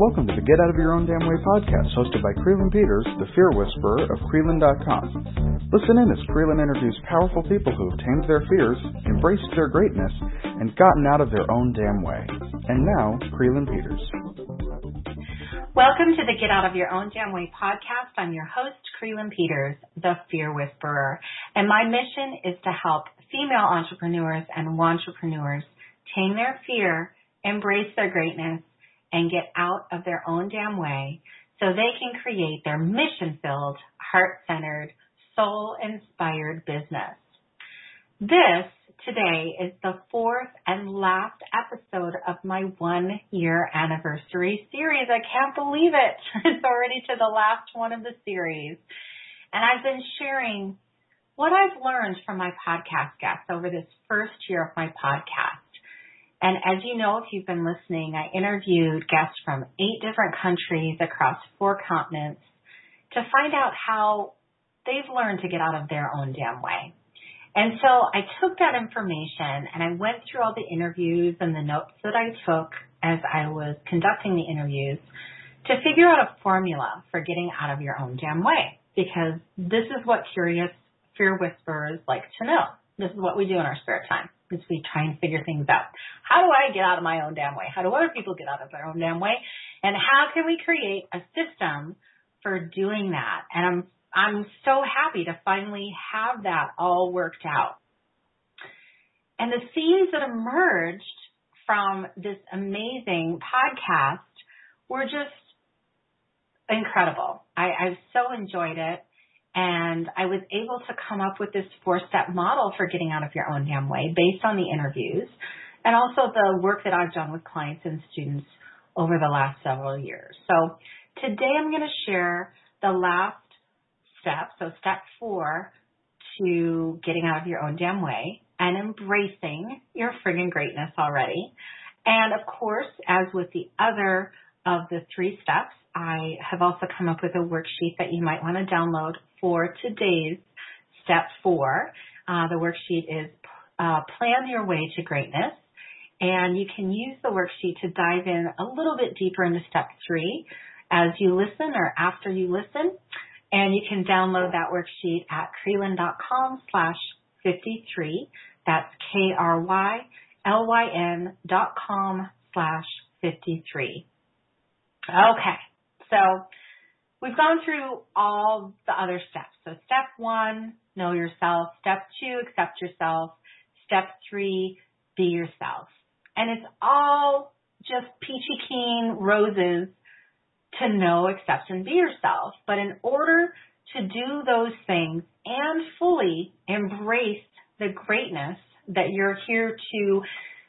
Welcome to the Get Out of Your Own Damn Way podcast, hosted by Krylyn Peters, the fear whisperer of Krylyn.com. Listen in as Krylyn interviews powerful people who have tamed their fears, embraced their greatness, and gotten out of their own damn way. And now, Krylyn Peters. Welcome to the Get Out of Your Own Damn Way podcast. I'm your host, Krylyn Peters, the fear whisperer. And my mission is to help female entrepreneurs and entrepreneurs tame their fear, embrace their greatness, and get out of their own damn way so they can create their mission filled, heart centered, soul inspired business. This today is the fourth and last episode of my one year anniversary series. I can't believe it. It's already to the last one of the series. And I've been sharing what I've learned from my podcast guests over this first year of my podcast. And as you know, if you've been listening, I interviewed guests from eight different countries across four continents to find out how they've learned to get out of their own damn way. And so I took that information and I went through all the interviews and the notes that I took as I was conducting the interviews to figure out a formula for getting out of your own damn way. Because this is what curious fear whisperers like to know. This is what we do in our spare time is we try and figure things out. How do I get out of my own damn way? How do other people get out of their own damn way? And how can we create a system for doing that? And I'm I'm so happy to finally have that all worked out. And the themes that emerged from this amazing podcast were just incredible. I, I've so enjoyed it. And I was able to come up with this four step model for getting out of your own damn way based on the interviews and also the work that I've done with clients and students over the last several years. So today I'm going to share the last step, so step four to getting out of your own damn way and embracing your friggin' greatness already. And of course, as with the other of the three steps, I have also come up with a worksheet that you might want to download for today's step four. Uh, the worksheet is uh, Plan Your Way to Greatness. And you can use the worksheet to dive in a little bit deeper into step three as you listen or after you listen. And you can download that worksheet at krylyn.com slash 53. That's K-R-Y-L-Y-N dot com slash 53. Okay. So we've gone through all the other steps. So step one, know yourself. Step two, accept yourself. Step three, be yourself. And it's all just peachy keen roses to know, accept, and be yourself. But in order to do those things and fully embrace the greatness that you're here to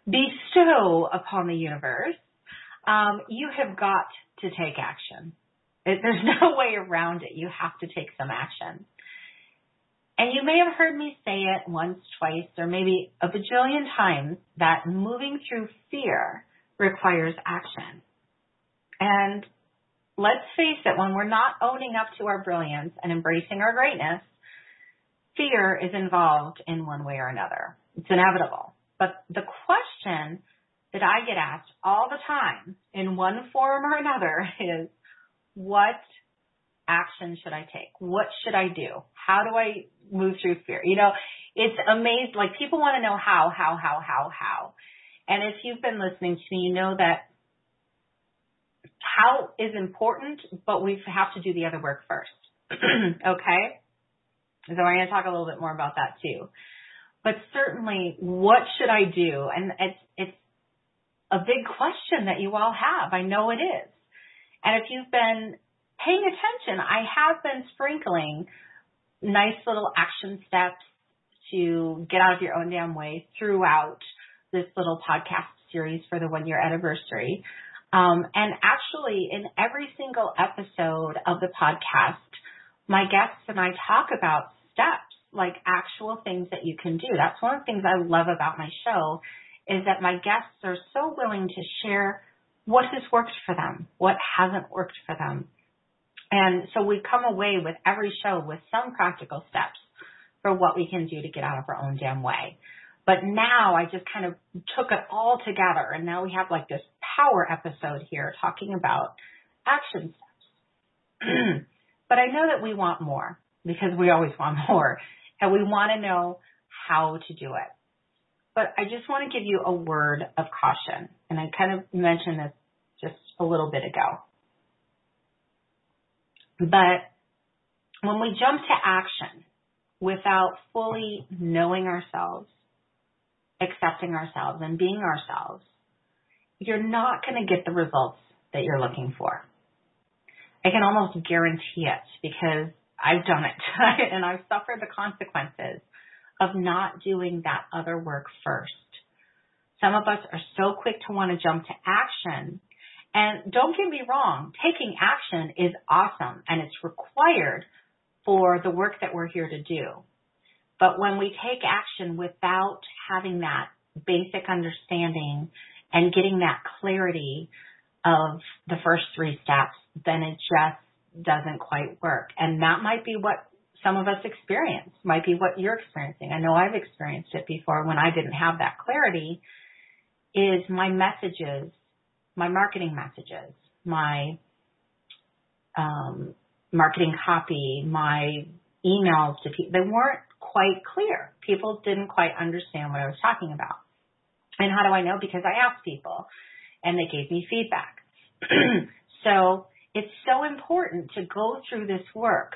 bestow upon the universe, um, you have got to take action. It, there's no way around it. You have to take some action. And you may have heard me say it once, twice, or maybe a bajillion times that moving through fear requires action. And let's face it, when we're not owning up to our brilliance and embracing our greatness, fear is involved in one way or another. It's inevitable. But the question that I get asked all the time in one form or another is what action should I take? What should I do? How do I move through fear? You know, it's amazing. Like people want to know how, how, how, how, how. And if you've been listening to me, you know that how is important, but we have to do the other work first. okay? So I'm going to talk a little bit more about that too. But certainly, what should I do? And it's, it's a big question that you all have. I know it is. And if you've been paying attention, I have been sprinkling nice little action steps to get out of your own damn way throughout this little podcast series for the one year anniversary. Um, and actually, in every single episode of the podcast, my guests and I talk about steps, like actual things that you can do. That's one of the things I love about my show is that my guests are so willing to share what has worked for them, what hasn't worked for them. And so we come away with every show with some practical steps for what we can do to get out of our own damn way. But now I just kind of took it all together and now we have like this power episode here talking about action steps. but I know that we want more because we always want more and we want to know how to do it. But I just want to give you a word of caution. And I kind of mentioned this just a little bit ago. But when we jump to action without fully knowing ourselves, accepting ourselves, and being ourselves, you're not going to get the results that you're looking for. I can almost guarantee it because I've done it and I've suffered the consequences of not doing that other work first. Some of us are so quick to want to jump to action. And don't get me wrong, taking action is awesome and it's required for the work that we're here to do. But when we take action without having that basic understanding and getting that clarity of the first three steps, then it just doesn't quite work. And that might be what some of us experience, might be what you're experiencing. I know I've experienced it before when I didn't have that clarity is my messages, my marketing messages, my um, marketing copy, my emails to people, they weren't quite clear. People didn't quite understand what I was talking about. And how do I know? Because I asked people and they gave me feedback. so it's so important to go through this work.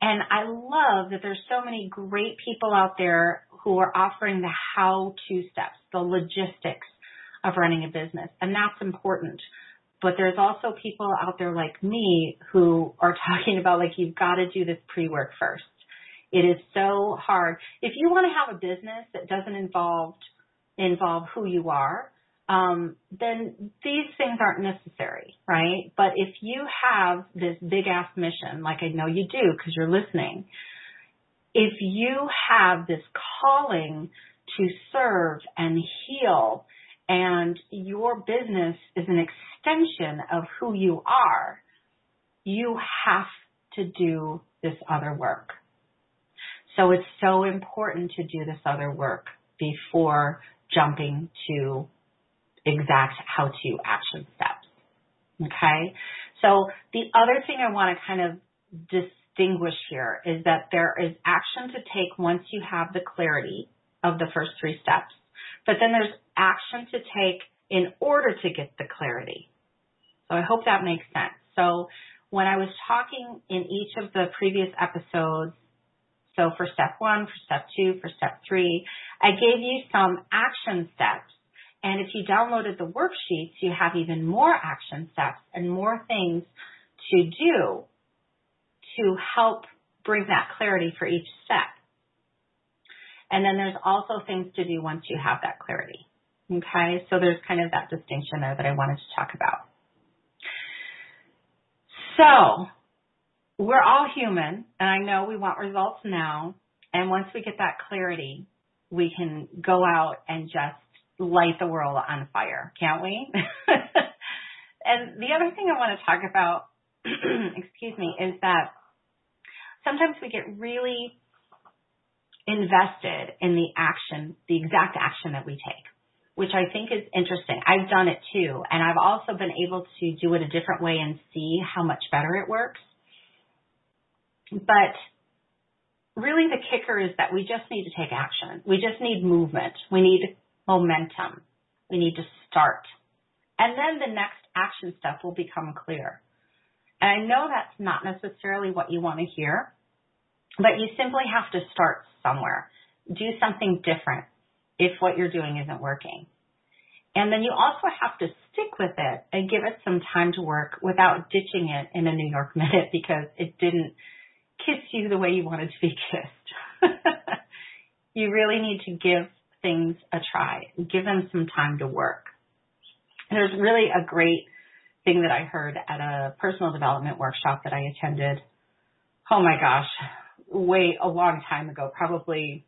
And I love that there's so many great people out there who are offering the how to steps, the logistics of running a business. And that's important. But there's also people out there like me who are talking about like you've got to do this pre-work first. It is so hard. If you want to have a business that doesn't involve involve who you are, um, then these things aren't necessary, right? But if you have this big ass mission, like I know you do because you're listening, if you have this calling to serve and heal and your business is an extension of who you are, you have to do this other work. So it's so important to do this other work before jumping to exact how to action steps. Okay? So the other thing I want to kind of distinguish here is that there is action to take once you have the clarity of the first three steps. But then there's action to take in order to get the clarity. So I hope that makes sense. So when I was talking in each of the previous episodes, so for step one, for step two, for step three, I gave you some action steps. And if you downloaded the worksheets, you have even more action steps and more things to do to help bring that clarity for each step. And then there's also things to do once you have that clarity. Okay, so there's kind of that distinction there that I wanted to talk about. So, we're all human, and I know we want results now. And once we get that clarity, we can go out and just light the world on fire, can't we? and the other thing I want to talk about, excuse me, is that sometimes we get really invested in the action, the exact action that we take, which I think is interesting. I've done it too, and I've also been able to do it a different way and see how much better it works. But really the kicker is that we just need to take action. We just need movement. We need momentum. We need to start. And then the next action step will become clear. And I know that's not necessarily what you want to hear, but you simply have to start somewhere. Do something different if what you're doing isn't working. And then you also have to stick with it and give it some time to work without ditching it in a New York minute because it didn't kiss you the way you wanted to be kissed. you really need to give things a try. Give them some time to work. There's really a great thing that I heard at a personal development workshop that I attended. Oh my gosh, way a long time ago, probably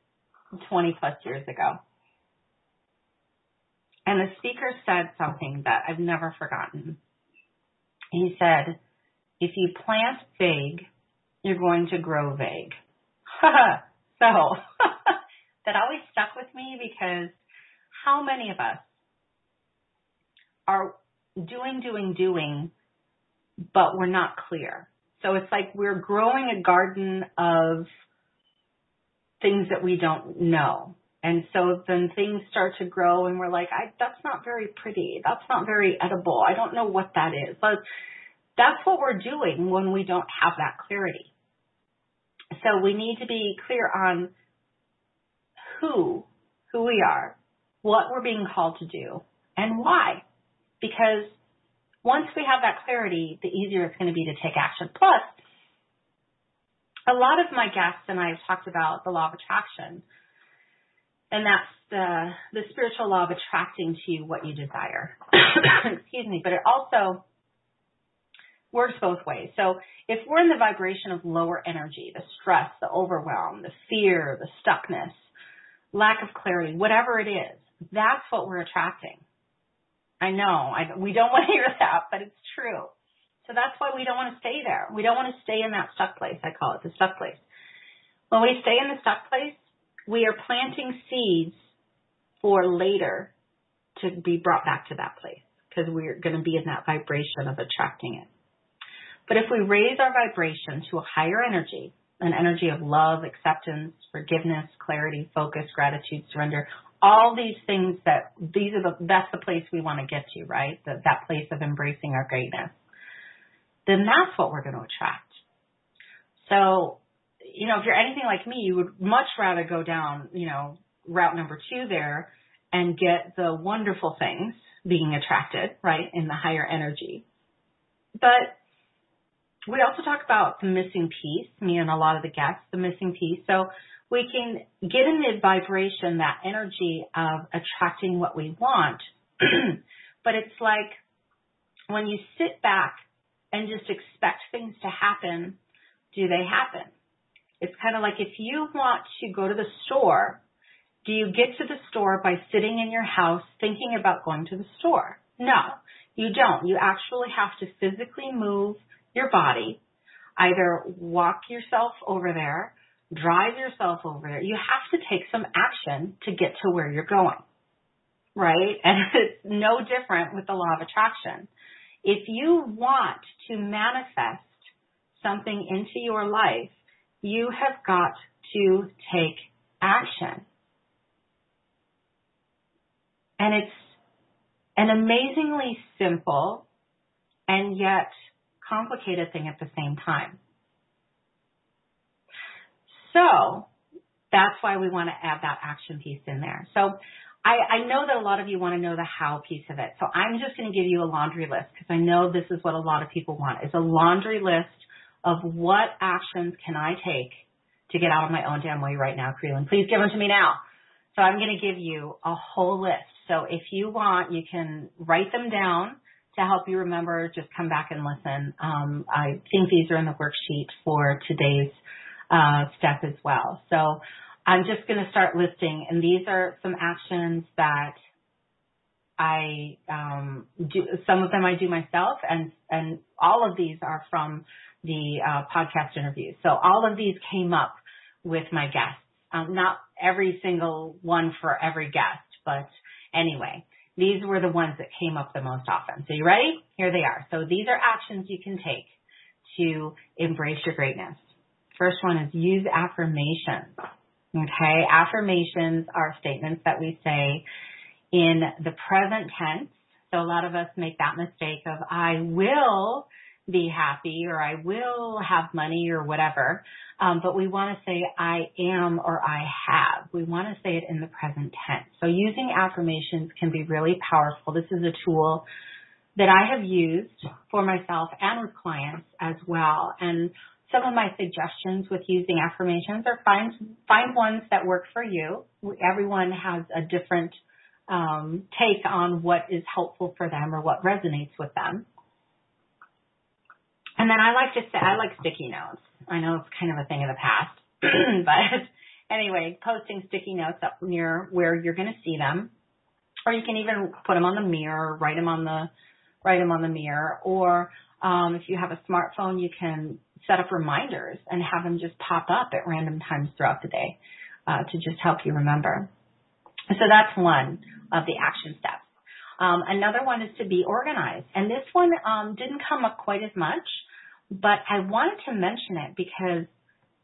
20 plus years ago. And the speaker said something that I've never forgotten. He said, if you plant vague, you're going to grow vague. so that always stuck with me because how many of us are doing, doing, doing, but we're not clear. So it's like we're growing a garden of things that we don't know. And so then things start to grow and we're like, I, that's not very pretty. That's not very edible. I don't know what that is. But that's what we're doing when we don't have that clarity. So we need to be clear on who, who we are, what we're being called to do, and why. Because once we have that clarity, the easier it's going to be to take action. Plus, a lot of my guests and I have talked about the law of attraction, and that's the the spiritual law of attracting to you what you desire. Excuse me, but it also works both ways. So if we're in the vibration of lower energy, the stress, the overwhelm, the fear, the stuckness, lack of clarity, whatever it is, that's what we're attracting. I know I, we don't want to hear that, but it's true. So that's why we don't want to stay there. We don't want to stay in that stuck place. I call it the stuck place. When we stay in the stuck place, we are planting seeds for later to be brought back to that place because we're going to be in that vibration of attracting it. But if we raise our vibration to a higher energy, an energy of love, acceptance, forgiveness, clarity, focus, gratitude, surrender, all these things that these are the that's the place we want to get to, right? That that place of embracing our greatness then that's what we're going to attract. So, you know, if you're anything like me, you would much rather go down, you know, route number two there and get the wonderful things being attracted, right, in the higher energy. But we also talk about the missing piece, me and a lot of the guests, the missing piece. So we can get in the vibration, that energy of attracting what we want. but it's like when you sit back and just expect things to happen, do they happen? It's kind of like if you want to go to the store, do you get to the store by sitting in your house thinking about going to the store? No, you don't. You actually have to physically move your body, either walk yourself over there, drive yourself over there. You have to take some action to get to where you're going. Right? And it's no different with the law of attraction. If you want to manifest something into your life, you have got to take action. And it's an amazingly simple and yet complicated thing at the same time. So that's why we want to add that action piece in there. So I, I know that a lot of you want to know the how piece of it. So I'm just going to give you a laundry list because I know this is what a lot of people want is a laundry list of what actions can I take to get out of my own damn way right now, Krylyn. Please give them to me now. So I'm going to give you a whole list. So if you want, you can write them down to help you remember. Just come back and listen. Um, I think these are in the worksheet for today's uh, step as well. So I'm just going to start listing, and these are some actions that I um, do. Some of them I do myself, and and all of these are from the uh, podcast interviews. So all of these came up with my guests. Um, not every single one for every guest, but anyway, these were the ones that came up the most often. So you ready? Here they are. So these are actions you can take to embrace your greatness. First one is use affirmations. Okay, affirmations are statements that we say in the present tense. So a lot of us make that mistake of I will be happy or I will have money or whatever. Um, but we want to say I am or I have. We want to say it in the present tense. So using affirmations can be really powerful. This is a tool that I have used for myself and with clients as well. And some of my suggestions with using affirmations are find find ones that work for you. Everyone has a different um, take on what is helpful for them or what resonates with them. And then I like to say I like sticky notes. I know it's kind of a thing of the past, but anyway, posting sticky notes up near where you're going to see them, or you can even put them on the mirror, write them on the write them on the mirror, or um, if you have a smartphone, you can set up reminders and have them just pop up at random times throughout the day uh, to just help you remember. So that's one of the action steps. Um, another one is to be organized. And this one um, didn't come up quite as much, but I wanted to mention it because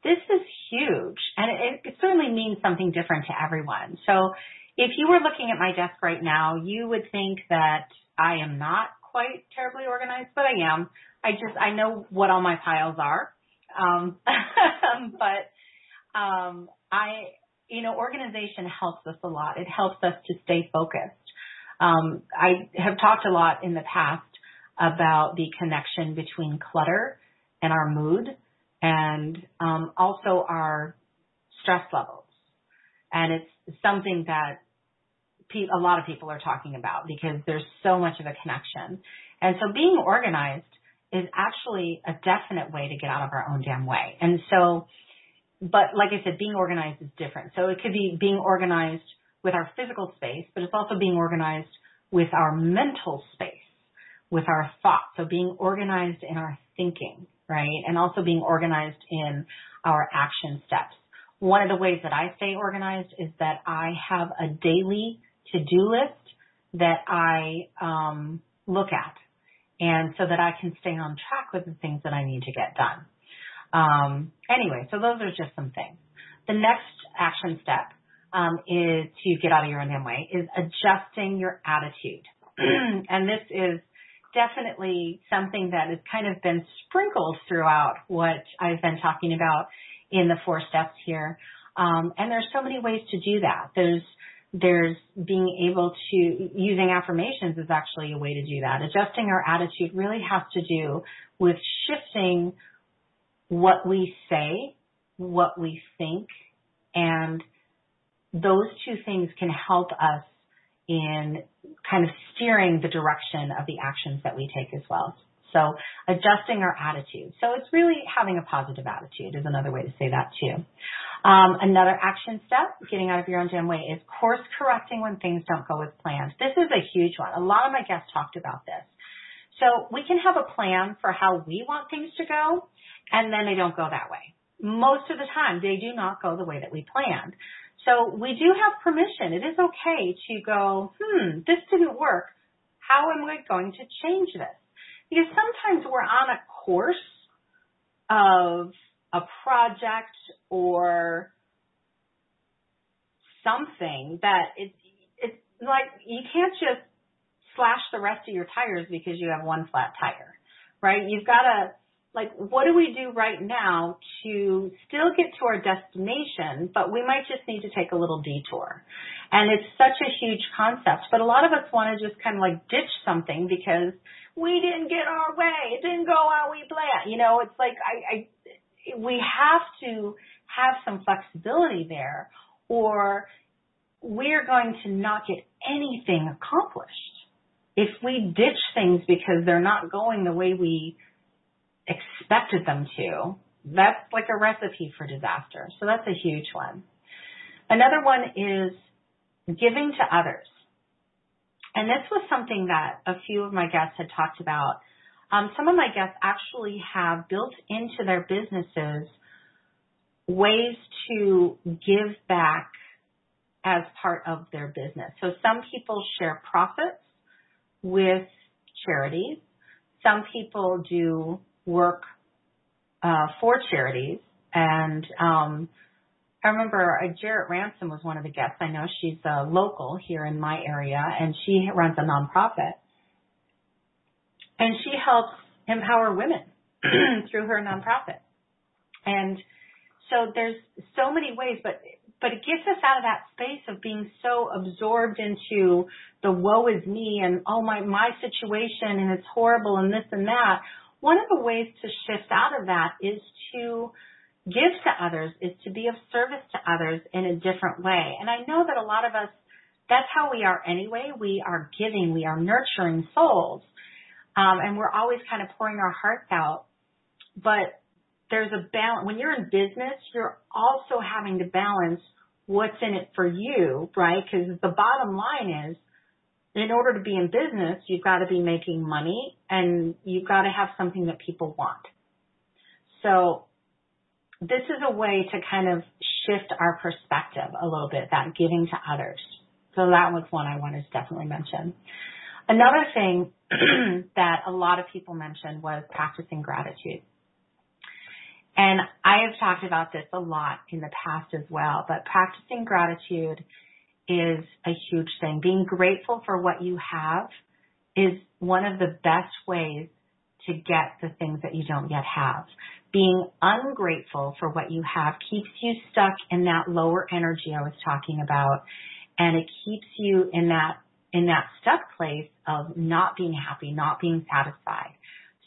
this is huge and it, it certainly means something different to everyone. So if you were looking at my desk right now, you would think that I am not quite terribly organized, but I am. I just, I know what all my piles are. Um, but, um, I, you know, organization helps us a lot. It helps us to stay focused. Um, I have talked a lot in the past about the connection between clutter and our mood and um, also our stress levels. And it's something that a lot of people are talking about because there's so much of a connection. And so being organized is actually a definite way to get out of our own damn way. And so, but like I said, being organized is different. So it could be being organized with our physical space, but it's also being organized with our mental space, with our thoughts. So being organized in our thinking, right? And also being organized in our action steps. One of the ways that I stay organized is that I have a daily to-do list that I um, look at, and so that I can stay on track with the things that I need to get done. Um, anyway, so those are just some things. The next action step um, is to get out of your own way is adjusting your attitude, and this is definitely something that has kind of been sprinkled throughout what I've been talking about in the four steps here. Um, and there's so many ways to do that. There's there's being able to using affirmations is actually a way to do that. Adjusting our attitude really has to do with shifting what we say, what we think, and those two things can help us in kind of steering the direction of the actions that we take as well. So adjusting our attitude. So it's really having a positive attitude is another way to say that too. Um, another action step, getting out of your own damn way, is course correcting when things don't go as planned. This is a huge one. A lot of my guests talked about this. So we can have a plan for how we want things to go, and then they don't go that way. Most of the time, they do not go the way that we planned. So we do have permission. It is okay to go, hmm, this didn't work. How am I going to change this? Because sometimes we're on a course of a project or something that it's it's like you can't just slash the rest of your tires because you have one flat tire, right? You've got to like what do we do right now to still get to our destination, but we might just need to take a little detour. And it's such a huge concept, but a lot of us want to just kind of like ditch something because we didn't get our way. It didn't go how we planned. You know, it's like I, I we have to have some flexibility there or we're going to not get anything accomplished. If we ditch things because they're not going the way we expected them to, that's like a recipe for disaster. So that's a huge one. Another one is giving to others. And this was something that a few of my guests had talked about um, some of my guests actually have built into their businesses ways to give back as part of their business. So some people share profits with charities. Some people do work uh, for charities. And um, I remember uh, Jarrett Ransom was one of the guests. I know she's a local here in my area, and she runs a nonprofit and she helps empower women through her nonprofit. And so there's so many ways, but but it gets us out of that space of being so absorbed into the woe is me and oh my my situation and it's horrible and this and that. One of the ways to shift out of that is to give to others, is to be of service to others in a different way. And I know that a lot of us, that's how we are anyway. We are giving, we are nurturing souls. Um, and we're always kind of pouring our hearts out. But there's a balance. When you're in business, you're also having to balance what's in it for you, right? Because the bottom line is, in order to be in business, you've got to be making money and you've got to have something that people want. So this is a way to kind of shift our perspective a little bit, that giving to others. So that was one I wanted to definitely mention. Another thing that a lot of people mentioned was practicing gratitude. And I have talked about this a lot in the past as well, but practicing gratitude is a huge thing. Being grateful for what you have is one of the best ways to get the things that you don't yet have. Being ungrateful for what you have keeps you stuck in that lower energy I was talking about and it keeps you in that in that stuck place of not being happy, not being satisfied.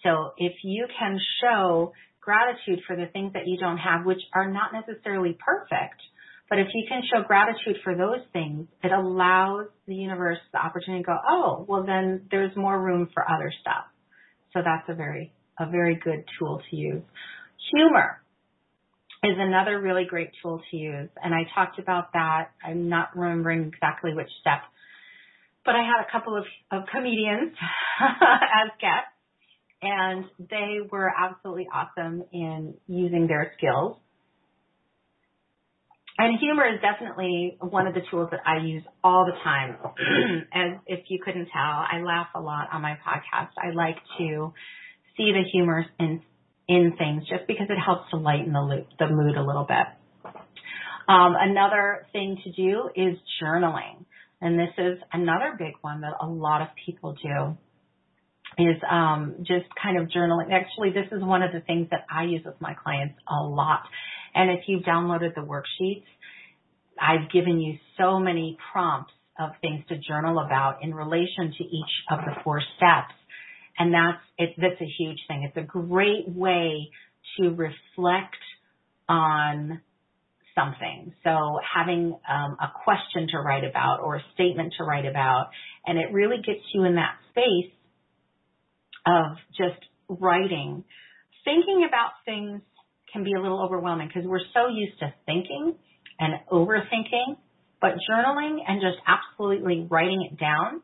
So if you can show gratitude for the things that you don't have, which are not necessarily perfect, but if you can show gratitude for those things, it allows the universe the opportunity to go, oh, well then there's more room for other stuff. So that's a very, a very good tool to use. Humor is another really great tool to use. And I talked about that. I'm not remembering exactly which step, but I had a couple of, of comedians as guests and they were absolutely awesome in using their skills and humor is definitely one of the tools that I use all the time. As if you couldn't tell, I laugh a lot on my podcast. I like to see the humor in in things just because it helps to lighten the loop, the mood a little bit. Um, another thing to do is journaling, and this is another big one that a lot of people do. Is um, just kind of journaling. Actually, this is one of the things that I use with my clients a lot and if you've downloaded the worksheets, I've given you so many prompts of things to journal about in relation to each of the four steps. And that's, it, that's a huge thing. It's a great way to reflect on something. So having um, a question to write about or a statement to write about, and it really gets you in that space of just writing, thinking about things can be a little overwhelming because we're so used to thinking and overthinking, but journaling and just absolutely writing it down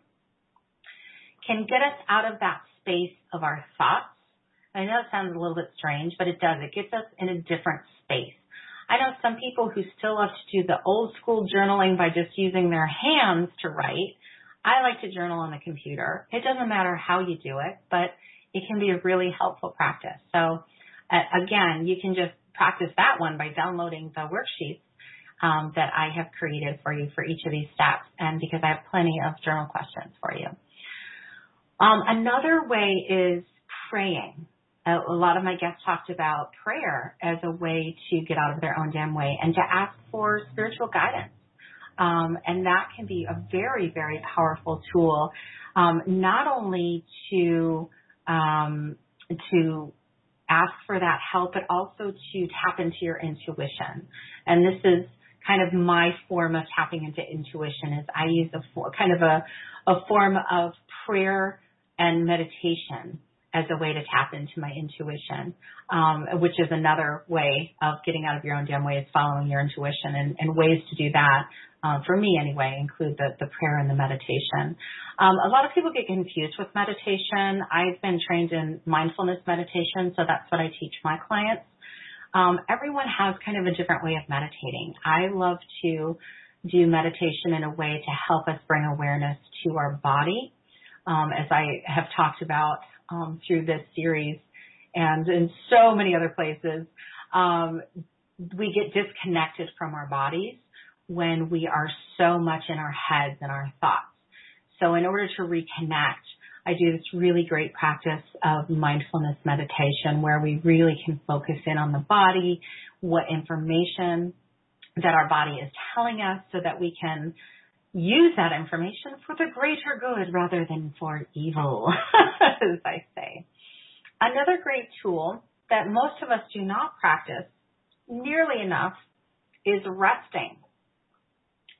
can get us out of that space of our thoughts. I know it sounds a little bit strange, but it does. It gets us in a different space. I know some people who still love to do the old school journaling by just using their hands to write. I like to journal on the computer. It doesn't matter how you do it, but it can be a really helpful practice. So again, you can just practice that one by downloading the worksheets um, that I have created for you for each of these steps, and because I have plenty of journal questions for you. Um, another way is praying. A, lot of my guests talked about prayer as a way to get out of their own damn way and to ask for spiritual guidance. Um, and that can be a very, very powerful tool, um, not only to um, to ask for that help, but also to tap into your intuition. And this is kind of my form of tapping into intuition is I use a for, kind of a, a form of prayer and meditation as a way to tap into my intuition, um, which is another way of getting out of your own damn way is following your intuition and, and ways to do that uh, for me anyway, include the, the prayer and the meditation. Um, a lot of people get confused with meditation. I've been trained in mindfulness meditation, so that's what I teach my clients. Um, everyone has kind of a different way of meditating. I love to do meditation in a way to help us bring awareness to our body, um, as I have talked about um, through this series and in so many other places. Um, we get disconnected from our bodies when we are so much in our heads and our thoughts. So in order to reconnect, I do this really great practice of mindfulness meditation where we really can focus in on the body, what information that our body is telling us so that we can use that information for the greater good rather than for evil, as I say. Another great tool that most of us do not practice nearly enough is resting.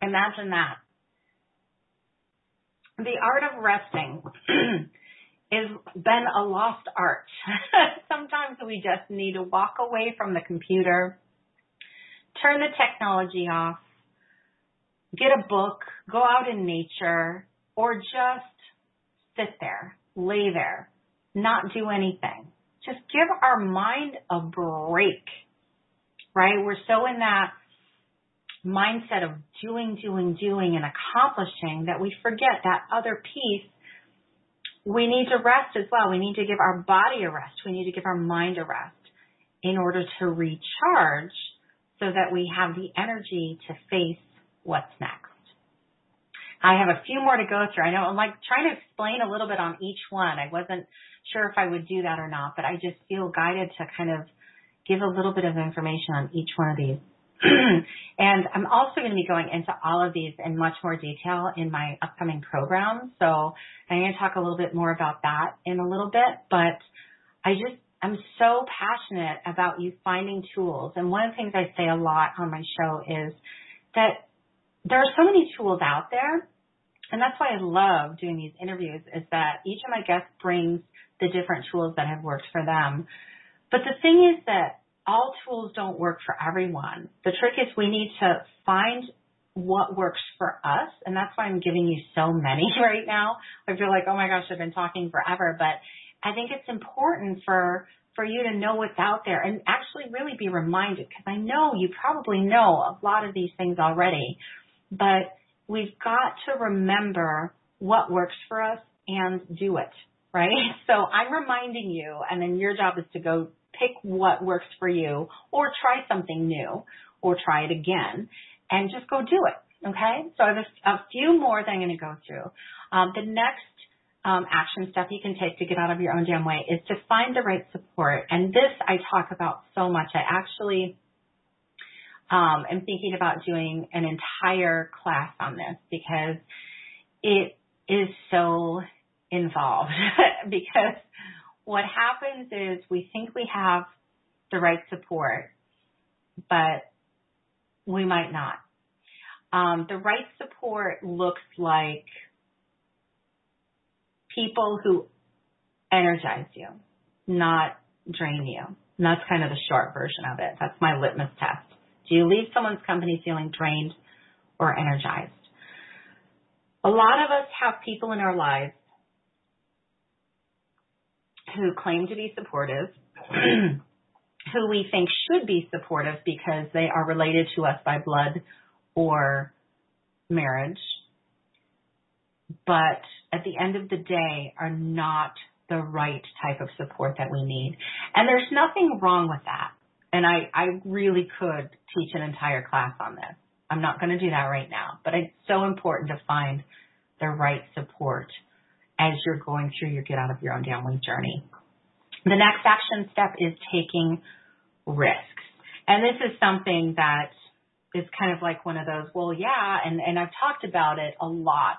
Imagine that. The art of resting has been a lost art. Sometimes we just need to walk away from the computer, turn the technology off, get a book, go out in nature, or just sit there, lay there, not do anything. Just give our mind a break, right? We're so in that mindset of doing, doing, doing and accomplishing that we forget that other piece we need to rest as well. We need to give our body a rest. We need to give our mind a rest in order to recharge so that we have the energy to face what's next. I have a few more to go through. I know I'm like trying to explain a little bit on each one. I wasn't sure if I would do that or not, but I just feel guided to kind of give a little bit of information on each one of these. and I'm also going to be going into all of these in much more detail in my upcoming program. So I'm going to talk a little bit more about that in a little bit, but I just, I'm so passionate about you finding tools. And one of the things I say a lot on my show is that there are so many tools out there. And that's why I love doing these interviews is that each of my guests brings the different tools that have worked for them. But the thing is that all tools don't work for everyone. The trick is we need to find what works for us. And that's why I'm giving you so many right now. I feel like, oh my gosh, I've been talking forever, but I think it's important for, for you to know what's out there and actually really be reminded because I know you probably know a lot of these things already, but we've got to remember what works for us and do it, right? So I'm reminding you and then your job is to go pick what works for you or try something new or try it again and just go do it. Okay. So I have a, a few more that I'm going to go through. Um, the next um, action step you can take to get out of your own damn way is to find the right support. And this I talk about so much. I actually um, am thinking about doing an entire class on this because it is so involved because what happens is we think we have the right support, but we might not. Um, the right support looks like people who energize you, not drain you. And that's kind of the short version of it. That's my litmus test. Do you leave someone's company feeling drained or energized? A lot of us have people in our lives who claim to be supportive, who we think should be supportive because they are related to us by blood or marriage, but at the end of the day are not the right type of support that we need. And there's nothing wrong with that. And I, I really could teach an entire class on this. I'm not going to do that right now, but it's so important to find the right support as you're going through your get out of your own downward journey. The next action step is taking risks. And this is something that is kind of like one of those, well, yeah, and, and I've talked about it a lot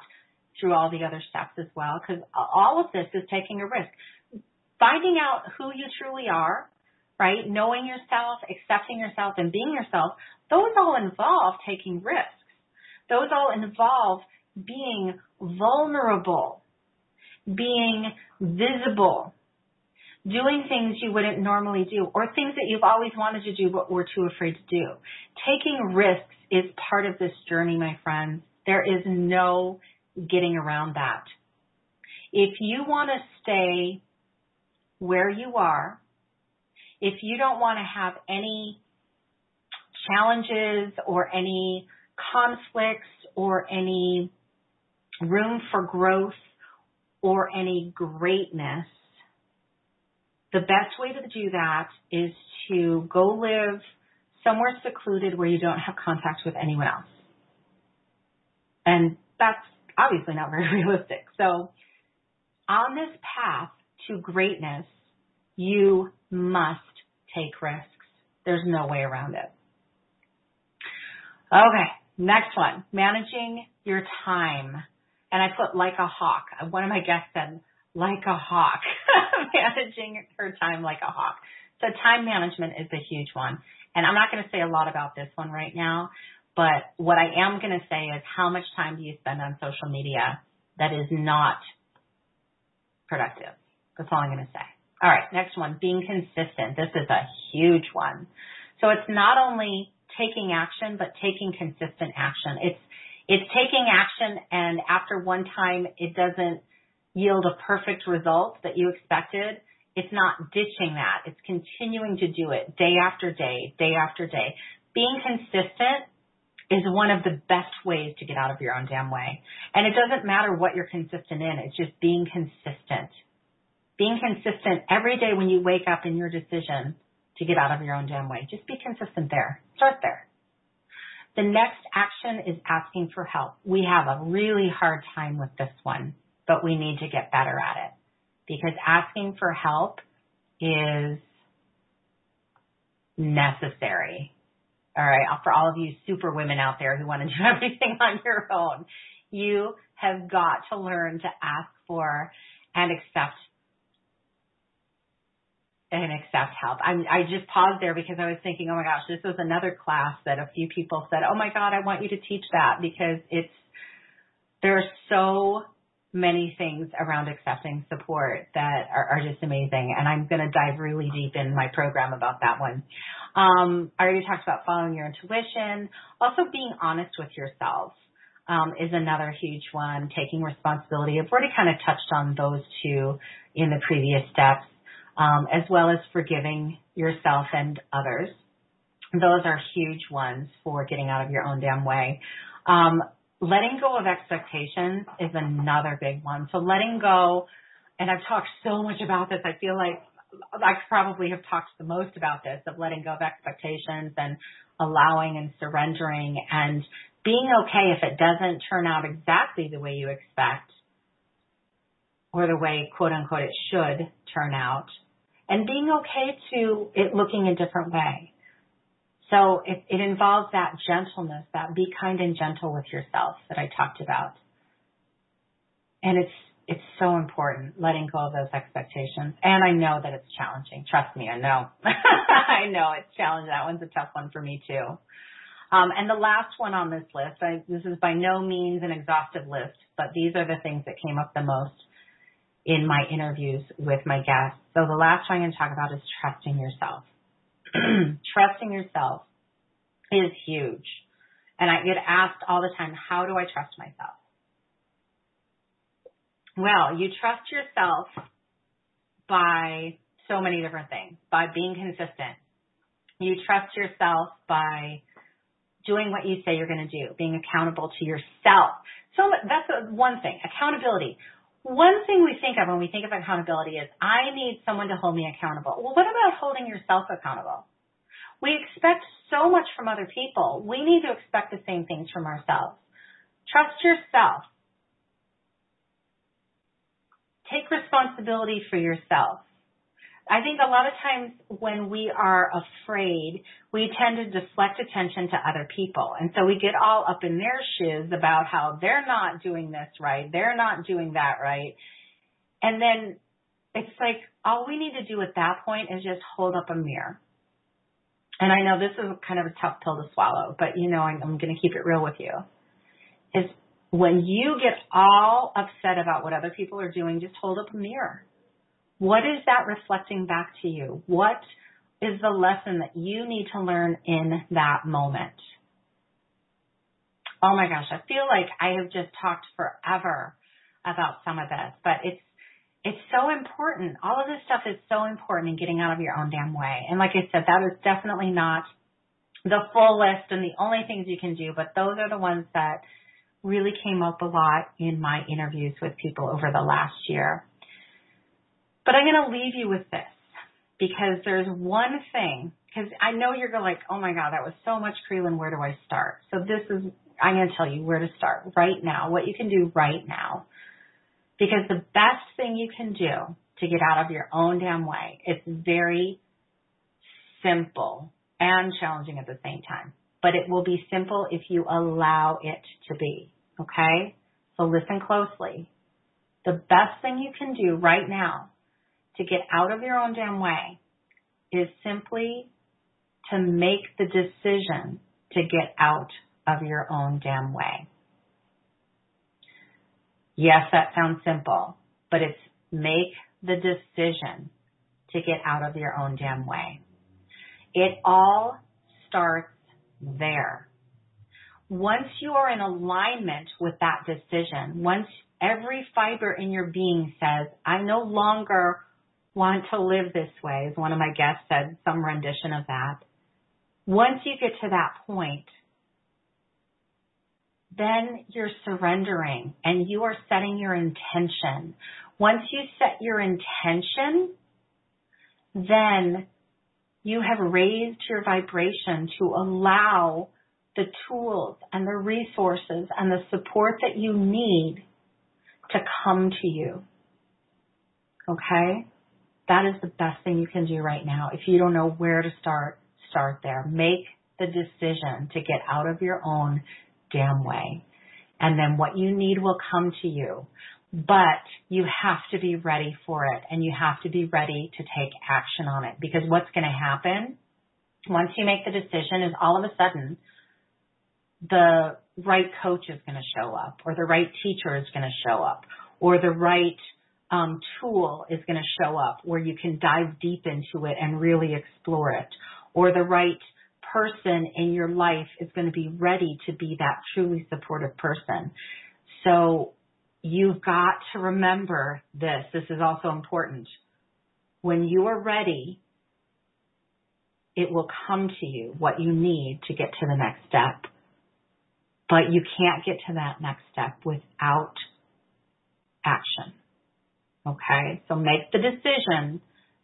through all the other steps as well, because all of this is taking a risk. Finding out who you truly are, right? Knowing yourself, accepting yourself, and being yourself, those all involve taking risks. Those all involve being vulnerable being visible, doing things you wouldn't normally do, or things that you've always wanted to do but were too afraid to do. Taking risks is part of this journey, my friends. There is no getting around that. If you want to stay where you are, if you don't want to have any challenges or any conflicts or any room for growth or any greatness, the best way to do that is to go live somewhere secluded where you don't have contact with anyone else. And that's obviously not very realistic. So on this path to greatness, you must take risks. There's no way around it. Okay, next one, managing your time and I put like a hawk. One of my guests said, like a hawk, managing her time like a hawk. So time management is a huge one. And I'm not going to say a lot about this one right now, but what I am going to say is how much time do you spend on social media that is not productive? That's all I'm going to say. All right, next one, being consistent. This is a huge one. So it's not only taking action, but taking consistent action. It's it's taking action and after one time it doesn't yield a perfect result that you expected. It's not ditching that. It's continuing to do it day after day, day after day. Being consistent is one of the best ways to get out of your own damn way. And it doesn't matter what you're consistent in, it's just being consistent. Being consistent every day when you wake up in your decision to get out of your own damn way. Just be consistent there. Start there. The next action is asking for help. We have a really hard time with this one, but we need to get better at it because asking for help is necessary. All right. For all of you super women out there who want to do everything on your own, you have got to learn to ask for and accept and accept help. I, I just paused there because I was thinking, oh my gosh, this was another class that a few people said, oh my God, I want you to teach that because it's, there are so many things around accepting support that are, are just amazing. And I'm going to dive really deep in my program about that one. Um, I already talked about following your intuition. Also being honest with yourself. Um, is another huge one. Taking responsibility. I've already kind of touched on those two in the previous steps, um, as well as forgiving yourself and others. Those are huge ones for getting out of your own damn way. Um, letting go of expectations is another big one. So letting go, and I've talked so much about this. I feel like I probably have talked the most about this of letting go of expectations and allowing and surrendering and being okay if it doesn't turn out exactly the way you expect or the way quote unquote it should turn out and being okay to it looking a different way. So it, it involves that gentleness, that be kind and gentle with yourself that I talked about. And it's it's so important letting go of those expectations. And I know that it's challenging. Trust me, I know. I know it's challenging. That one's a tough one for me too. Um, and the last one on this list, I, this is by no means an exhaustive list, but these are the things that came up the most in my interviews with my guests. So the last one I'm going to talk about is trusting yourself. trusting yourself is huge. And I get asked all the time, how do I trust myself? Well, you trust yourself by so many different things, by being consistent. You trust yourself by doing what you say you're going to do, being accountable to yourself. So that's one thing, accountability. One thing we think of when we think of accountability is I need someone to hold me accountable. Well, what about holding yourself accountable? We expect so much from other people. We need to expect the same things from ourselves. Trust yourself. Take responsibility for yourself. I think a lot of times when we are afraid, we tend to deflect attention to other people. And so we get all up in their shoes about how they're not doing this right, they're not doing that right. And then it's like all we need to do at that point is just hold up a mirror. And I know this is kind of a tough pill to swallow, but you know I'm, I'm going to keep it real with you. Is when you get all upset about what other people are doing, just hold up a mirror. What is that reflecting back to you? What is the lesson that you need to learn in that moment? Oh my gosh, I feel like I have just talked forever about some of this, but it's it's so important. All of this stuff is so important in getting out of your own damn way. And like I said, that is definitely not the full list and the only things you can do, but those are the ones that really came up a lot in my interviews with people over the last year. But I'm going to leave you with this because there's one thing, because I know you're going to like, oh my God, that was so much Krylyn. Where do I start? So this is, I'm going to tell you where to start right now, what you can do right now. Because the best thing you can do to get out of your own damn way, it's very simple and challenging at the same time. But it will be simple if you allow it to be. Okay? So listen closely. The best thing you can do right now to get out of your own damn way is simply to make the decision to get out of your own damn way. Yes, that sounds simple, but it's make the decision to get out of your own damn way. It all starts there once you are in alignment with that decision, once every fiber in your being says, I no longer want to live this way, as one of my guests said, some rendition of that. Once you get to that point, then you're surrendering and you are setting your intention. Once you set your intention, then you have raised your vibration to allow the tools and the resources and the support that you need to come to you. Okay? That is the best thing you can do right now. If you don't know where to start, start there. Make the decision to get out of your own damn way. And then what you need will come to you. But you have to be ready for it and you have to be ready to take action on it because what's going to happen once you make the decision is all of a sudden the right coach is going to show up or the right teacher is going to show up or the right um, tool is going to show up where you can dive deep into it and really explore it or the right person in your life is going to be ready to be that truly supportive person. So you've got to remember this. This is also important. When you are ready, it will come to you what you need to get to the next step. But you can't get to that next step without action. Okay? So make the decision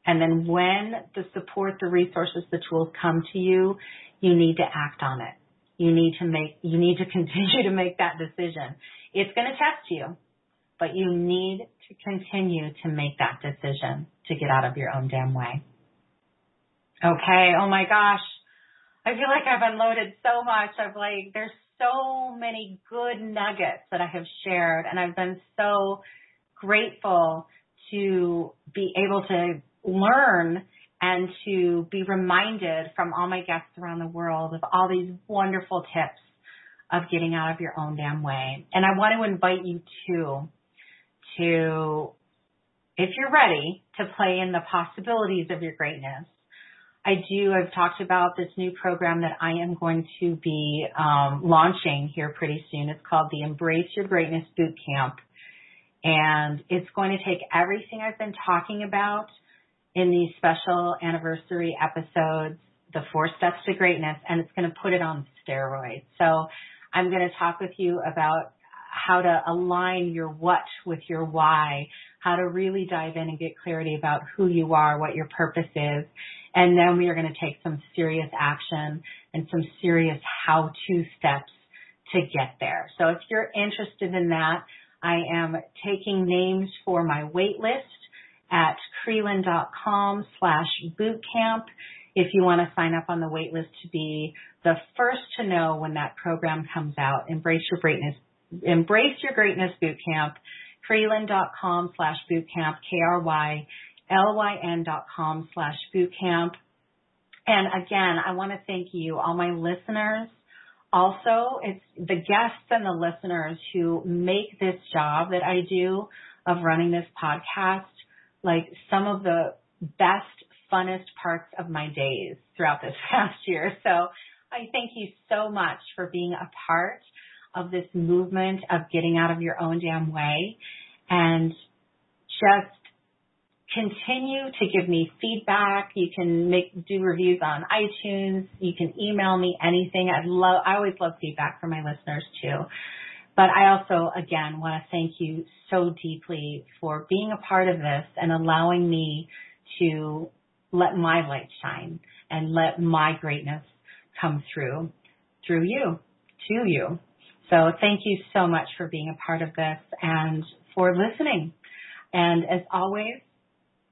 and then when the support, the resources, the tools come to you, you need to act on it. You need to make, you need to continue to make that decision. It's going to test you, but you need to continue to make that decision to get out of your own damn way. Okay. Oh my gosh. I feel like I've unloaded so much. I've like, there's so many good nuggets that I have shared and I've been so grateful to be able to learn and to be reminded from all my guests around the world of all these wonderful tips of getting out of your own damn way. And I want to invite you too to, if you're ready, to play in the possibilities of your greatness. I do, I've talked about this new program that I am going to be um, launching here pretty soon. It's called the Embrace Your Greatness Boot Camp. And it's going to take everything I've been talking about in these special anniversary episodes, the four steps to greatness, and it's going to put it on steroids. So I'm going to talk with you about how to align your what with your why, how to really dive in and get clarity about who you are, what your purpose is. And then we are going to take some serious action and some serious how to steps to get there. So if you're interested in that, I am taking names for my wait list at Krylyn.com slash bootcamp if you want to sign up on the wait list to be the first to know when that program comes out. Embrace your greatness, embrace your greatness bootcamp, Krylyn.com slash bootcamp, K-R-Y-L-Y-N dot com slash bootcamp. And again, I want to thank you, all my listeners. Also, it's the guests and the listeners who make this job that I do of running this podcast like some of the best, funnest parts of my days throughout this past year. So I thank you so much for being a part of this movement of getting out of your own damn way and just continue to give me feedback. You can make do reviews on iTunes. You can email me anything. I'd love I always love feedback from my listeners too. But I also, again, want to thank you so deeply for being a part of this and allowing me to let my light shine and let my greatness come through, through you, to you. So thank you so much for being a part of this and for listening. And as always,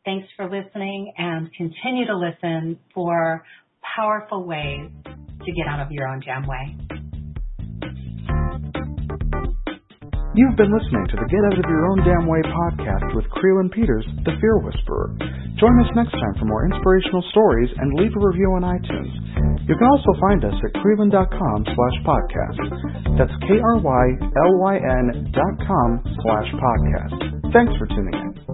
thanks for listening and continue to listen for powerful ways to get out of your own jam way. You've been listening to the Get Out of Your Own Damn Way podcast with Krylyn Peters, the Fear Whisperer. Join us next time for more inspirational stories and leave a review on iTunes. You can also find us at Krylyn.com slash podcast. That's K-R-Y-L-Y-N dot com slash podcast. Thanks for tuning in.